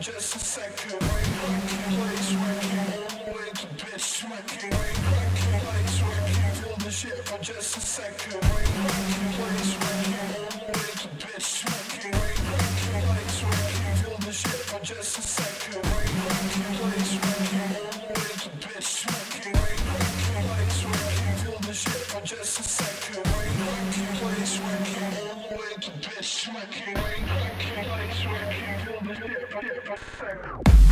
just a second. wait, cracking, place wrecking, all the way to bitch smacking. wait, cracking, feel the shit for just a second. wait, cracking, place wrecking, all the way to bitch smacking. wait, cracking, place wrecking, feel the shit for just a second. Yes, sir.